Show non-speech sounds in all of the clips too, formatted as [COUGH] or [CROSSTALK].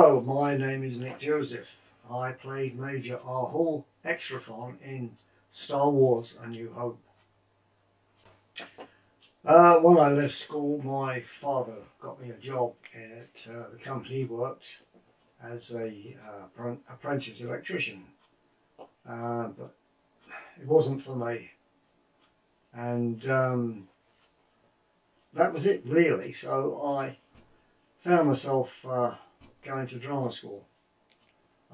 Hello, my name is Nick Joseph. I played Major Arthul Hextrophon in Star Wars A New Hope. Uh, when I left school, my father got me a job at uh, the company he worked as a uh, apprentice electrician. Uh, but it wasn't for me. And um, that was it really. So I found myself uh, going to drama school.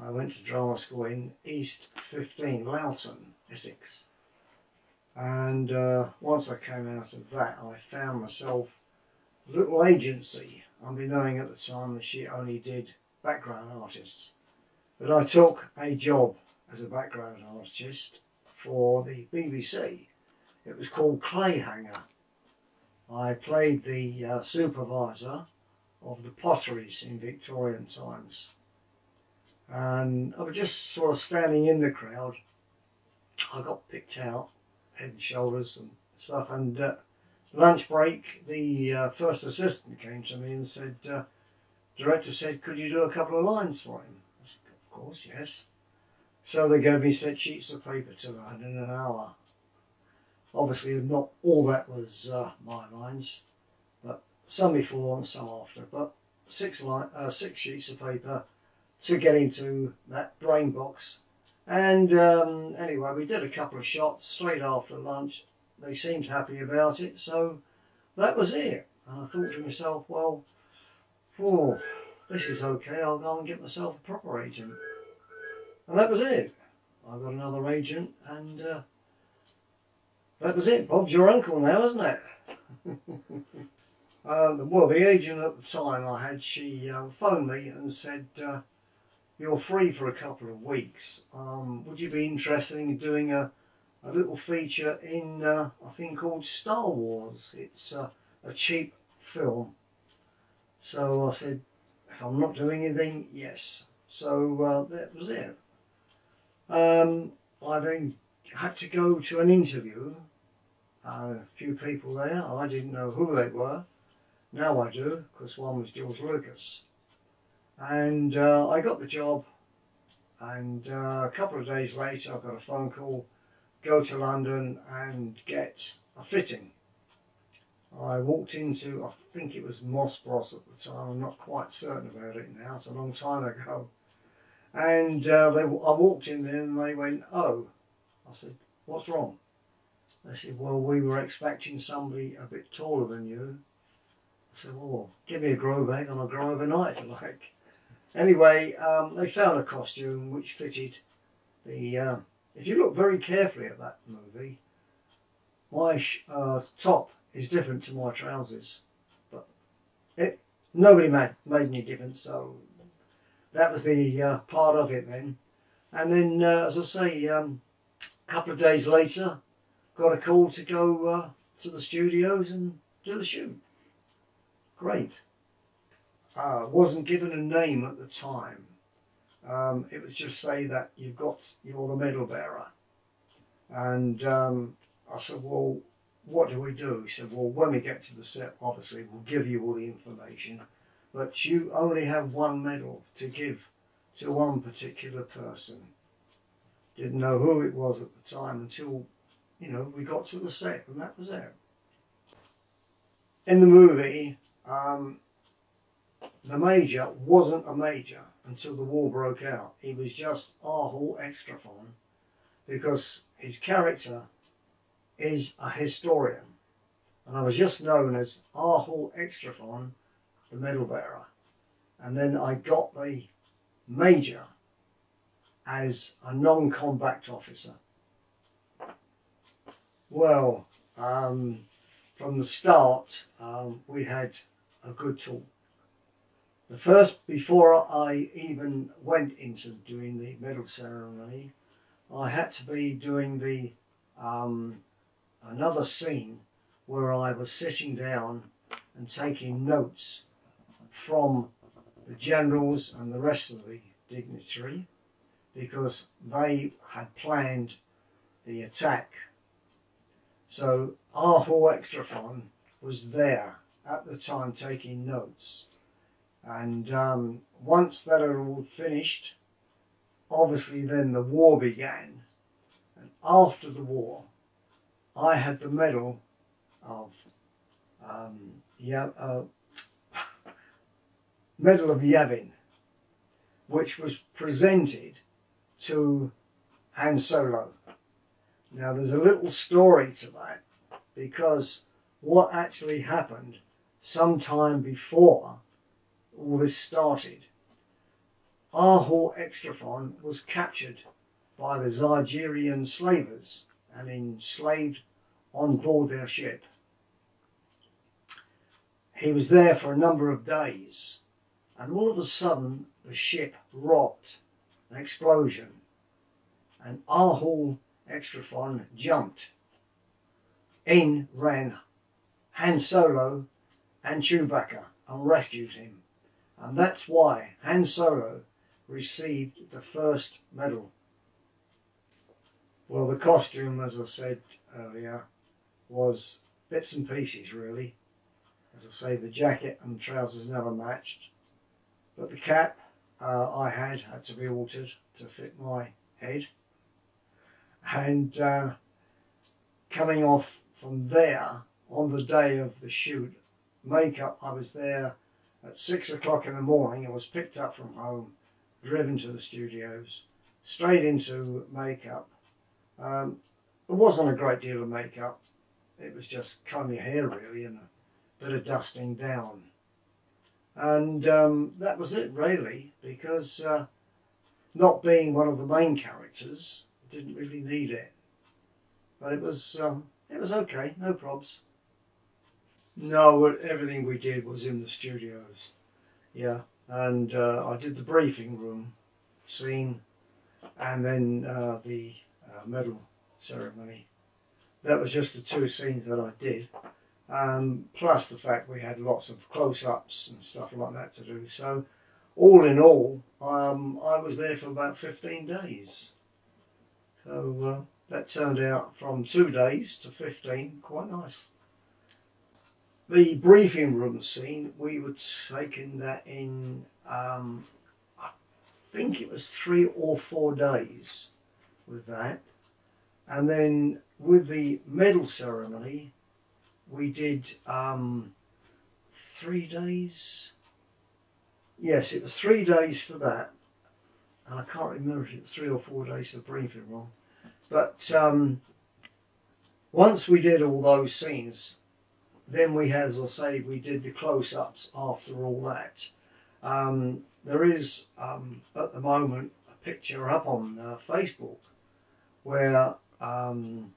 I went to drama school in East 15, Loughton, Essex. And uh, once I came out of that, I found myself a little agency, unbeknowing at the time that she only did background artists. But I took a job as a background artist for the BBC. It was called Clayhanger. I played the uh, supervisor of the potteries in Victorian times. And I was just sort of standing in the crowd. I got picked out, head and shoulders and stuff. And uh, lunch break, the uh, first assistant came to me and said, uh, director said, could you do a couple of lines for him? I said, of course, yes. So they gave me set sheets of paper to write in an hour. Obviously, not all that was uh, my lines some before and some after, but six, line, uh, six sheets of paper to get into that brain box. And um, anyway, we did a couple of shots straight after lunch. They seemed happy about it, so that was it. And I thought to myself, well, oh, this is okay. I'll go and get myself a proper agent. And that was it. I got another agent, and uh, that was it. Bob's your uncle now, isn't it? [LAUGHS] Uh, well, the agent at the time I had, she uh, phoned me and said, uh, you're free for a couple of weeks. Um, would you be interested in doing a, a little feature in, uh, I think called Star Wars. It's a cheap film. So I said, if I'm not doing anything, yes. So uh, that was it. Um, I then had to go to an interview. a few people there, I didn't know who they were. Now I do, because one was George Lucas. And uh, I got the job, and uh, a couple of days later I got a phone call, go to London and get a fitting. I walked into, I think it was Moss Bros at the time, I'm not quite certain about it now, it's a long time ago. And uh, they, I walked in there and they went, oh. I said, what's wrong? They said, well, we were expecting somebody a bit taller than you said, well, give me a grow bag and I'll grow overnight [LAUGHS] if you like. Anyway, um, they found a costume which fitted the, uh, if you look very carefully at that movie, my uh, top is different to my trousers. But it nobody made, made any difference, so that was the uh, part of it then. And then, uh, as I say, um, a couple of days later, got a call to go uh, to the studios and do the shoot great. Uh, wasn't given a name at the time. Um, it was just say that you've got, you're the medal bearer. And um, I said, well, what do we do? He said, well, when we get to the set, obviously, we'll give you all the information, but you only have one medal to give to one particular person. Didn't know who it was at the time until, you know, we got to the set, and that was it. In the movie, um, the major wasn't a major until the war broke out. He was just Arthul Hextrophon because his character is a historian. And I was just known as Arthul Hextrophon, the medal bearer. And then I got the major as a non-combat officer. Well, um, from the start, um, we had a good talk. The first, before I even went into doing the medal ceremony, I had to be doing the um, another scene where I was sitting down and taking notes from the generals and the rest of the dignitary because they had planned the attack. So Arthul Hextrophon was there at the time taking notes. And um, once that had all finished, obviously then the war began. And after the war, I had the medal of um, yeah, uh, Medal of Yavin, which was presented to Han Solo. Now there's a little story to that because what actually happened sometime before all this started, Arthul Hextrophon was captured by the Zygerrian slavers and enslaved on board their ship. He was there for a number of days and all of a sudden the ship rocked, an explosion, and Arthul Hextrophon jumped. In ran Han Solo and Chewbacca and rescued him. And that's why Han Solo received the first medal. Well, the costume, as I said earlier, was bits and pieces really. As I say, the jacket and trousers never matched. But the cap uh, I had had to be altered to fit my head. And uh, coming off from there on the day of the shoot, makeup, I was there at six o'clock in the morning. I was picked up from home, driven to the studios, straight into makeup. Um, wasn't a great deal of makeup. It was just comb your hair really and a bit of dusting down. And um, that was it really, because uh, not being one of the main characters, didn't really need it. But it was um, it was okay, no probs. No, everything we did was in the studios. Yeah, and uh, I did the briefing room scene, and then uh, the uh, medal ceremony. That was just the two scenes that I did. Um, plus the fact we had lots of close-ups and stuff like that to do. So all in all, um, I was there for about 15 days. So uh, that turned out from two days to 15, quite nice. The briefing room scene, we were taking that in, um, I think it was three or four days with that. And then with the medal ceremony, we did um, three days. Yes, it was three days for that. And I can't remember if it was three or four days for briefing room. But um, once we did all those scenes, then we had, as I say, we did the close-ups after all that. Um, there is, um, at the moment, a picture up on uh, Facebook where um,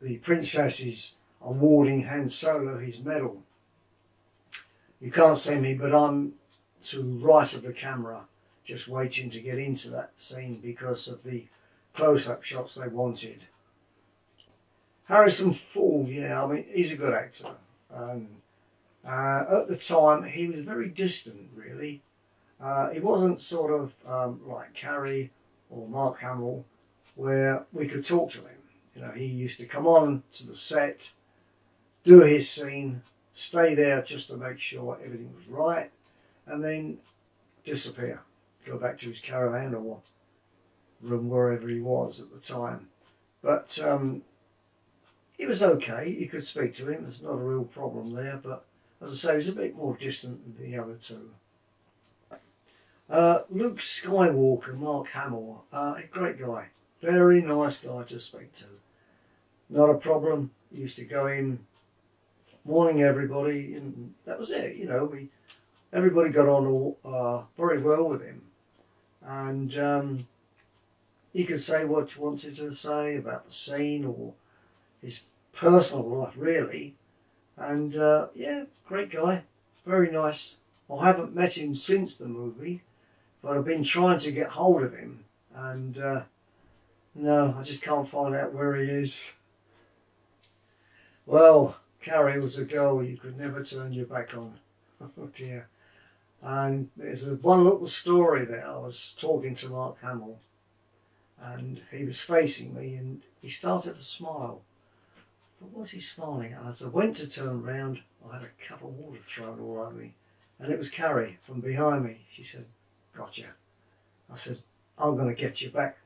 the princesses awarding Han Solo his medal. You can't see me, but I'm to right of the camera, just waiting to get into that scene because of the close-up shots they wanted. Harrison Ford, yeah, I mean, he's a good actor. Um, uh, at the time, he was very distant, really. Uh, he wasn't sort of um, like Carrie or Mark Hamill, where we could talk to him. You know, he used to come on to the set, do his scene, stay there just to make sure everything was right, and then disappear, go back to his caravan or room wherever he was at the time. But um, he was okay. You could speak to him. There's not a real problem there. But as I say, he's a bit more distant than the other two. Uh, Luke Skywalker, Mark Hamill, uh, a great guy. Very nice guy to speak to. Not a problem. He used to go in, morning everybody, and that was it. You know, we everybody got on all, uh, very well with him, and um, he could say what he wanted to say about the scene or his personal life, really. And uh, yeah, great guy, very nice. I haven't met him since the movie, but I've been trying to get hold of him, and uh, no, I just can't find out where he is. Well, Carrie was a girl you could never turn your back on. [LAUGHS] Oh dear. And there's one little story there. I was talking to Mark Hamill and he was facing me and he started to smile. Thought, what's he smiling And As I went to turn round, I had a cup of water thrown all over me and it was Carrie from behind me. She said, Gotcha. I said, I'm going to get you back.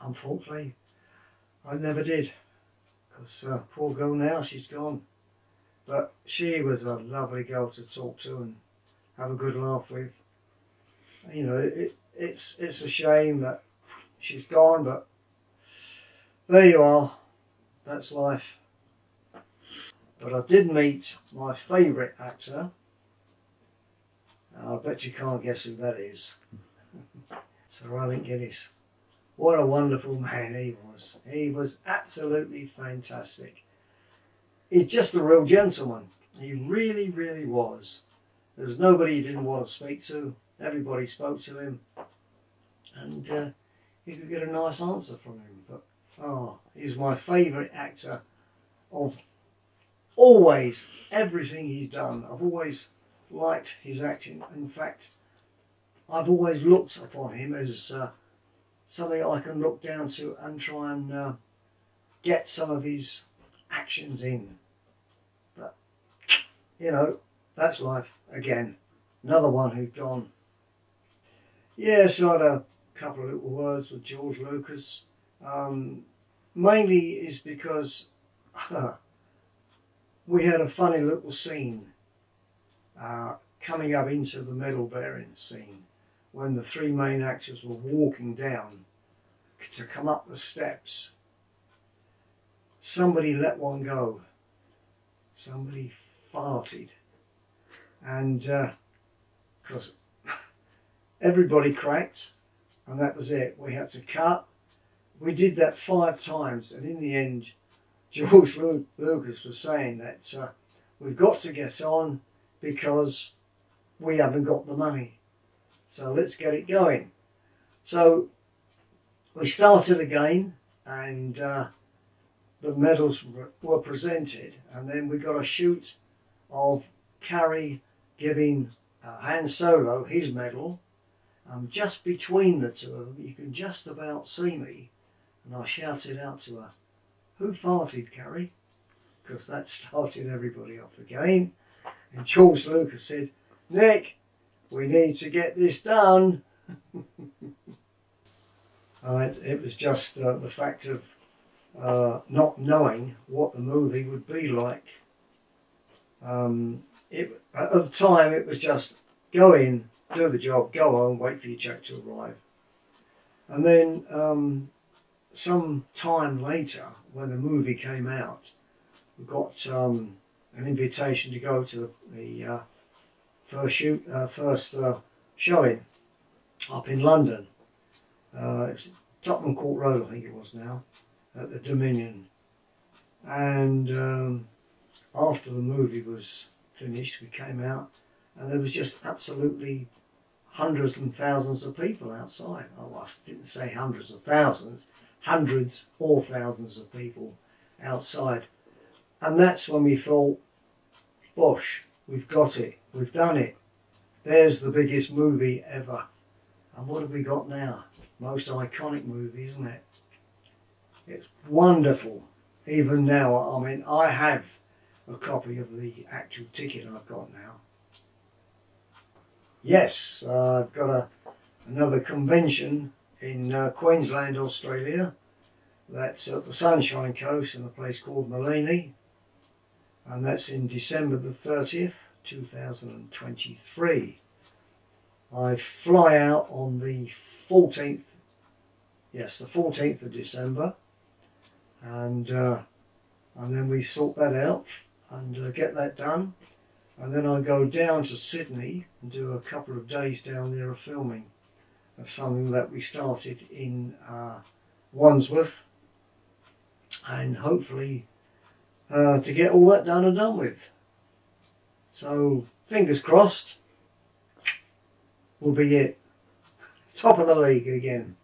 Unfortunately, I never did. Because uh, poor girl now, she's gone. But she was a lovely girl to talk to and have a good laugh with. You know, it, it's it's a shame that she's gone, but there you are. That's life. But I did meet my favourite actor. I bet you can't guess who that is. [LAUGHS] Sir Alec Guinness. What a wonderful man he was. He was absolutely fantastic. He's just a real gentleman. He really, really was. There was nobody he didn't want to speak to. Everybody spoke to him. And uh, you could get a nice answer from him. But, oh, he's my favourite actor of always, everything he's done. I've always liked his acting. In fact, I've always looked upon him as uh, something I can look down to and try and uh, get some of his actions in. But, you know, that's life again. Another one who'd gone. Yes, I had a couple of little words with George Lucas. Um, mainly is because uh, [LAUGHS] we had a funny little scene uh, coming up into the medal bearing scene when the three main actors were walking down to come up the steps. Somebody let one go. Somebody farted. And because uh, [LAUGHS] everybody cracked, and that was it. We had to cut. We did that five times, and in the end, [LAUGHS] George Lucas was saying that uh, we've got to get on because we haven't got the money. So let's get it going. So we started again and uh, the medals were presented and then we got a shoot of Carrie giving uh, Han Solo his medal. Um, just between the two of them, you can just about see me. And I shouted out to her, who farted, Carrie? Because that [LAUGHS] started everybody off again. And George Lucas said, Nick, we need to get this done. [LAUGHS] uh, it, it, was just uh, the fact of uh, not knowing what the movie would be like. Um, it, at the time, it was just go in, do the job, go home, wait for your check to arrive. And then um, some time later, when the movie came out, we got um, an invitation to go to the uh, first shoot, uh, first uh, showing up in London. Uh, it was Tottenham Court Road, I think it was now, at the Dominion. And um, after the movie was finished, we came out, and there was just absolutely hundreds and thousands of people outside. Oh, I didn't say hundreds of thousands, hundreds or thousands of people outside. And that's when we thought, Bosh, we've got it, we've done it. There's the biggest movie ever. And what have we got now? Most iconic movie, isn't it? It's wonderful. Even now, I mean, I have a copy of the actual ticket I've got now. Yes, uh, I've got a, another convention in uh, Queensland, Australia. That's at the Sunshine Coast in a place called Maleny. And that's in December the 30th 2023 I fly out on the 14th yes the 14th of December. And uh, and then we sort that out and uh, get that done. And then I go down to Sydney and do a couple of days down there of filming of something that we started in uh, Wandsworth and hopefully uh, to get all that done and done with. So fingers crossed will be it. [LAUGHS] Top of the league again.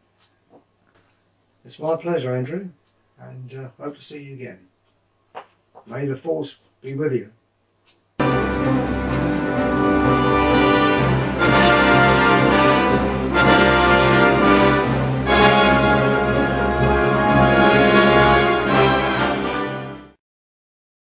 It's my pleasure, Andrew, and uh, hope to see you again. May the force be with you.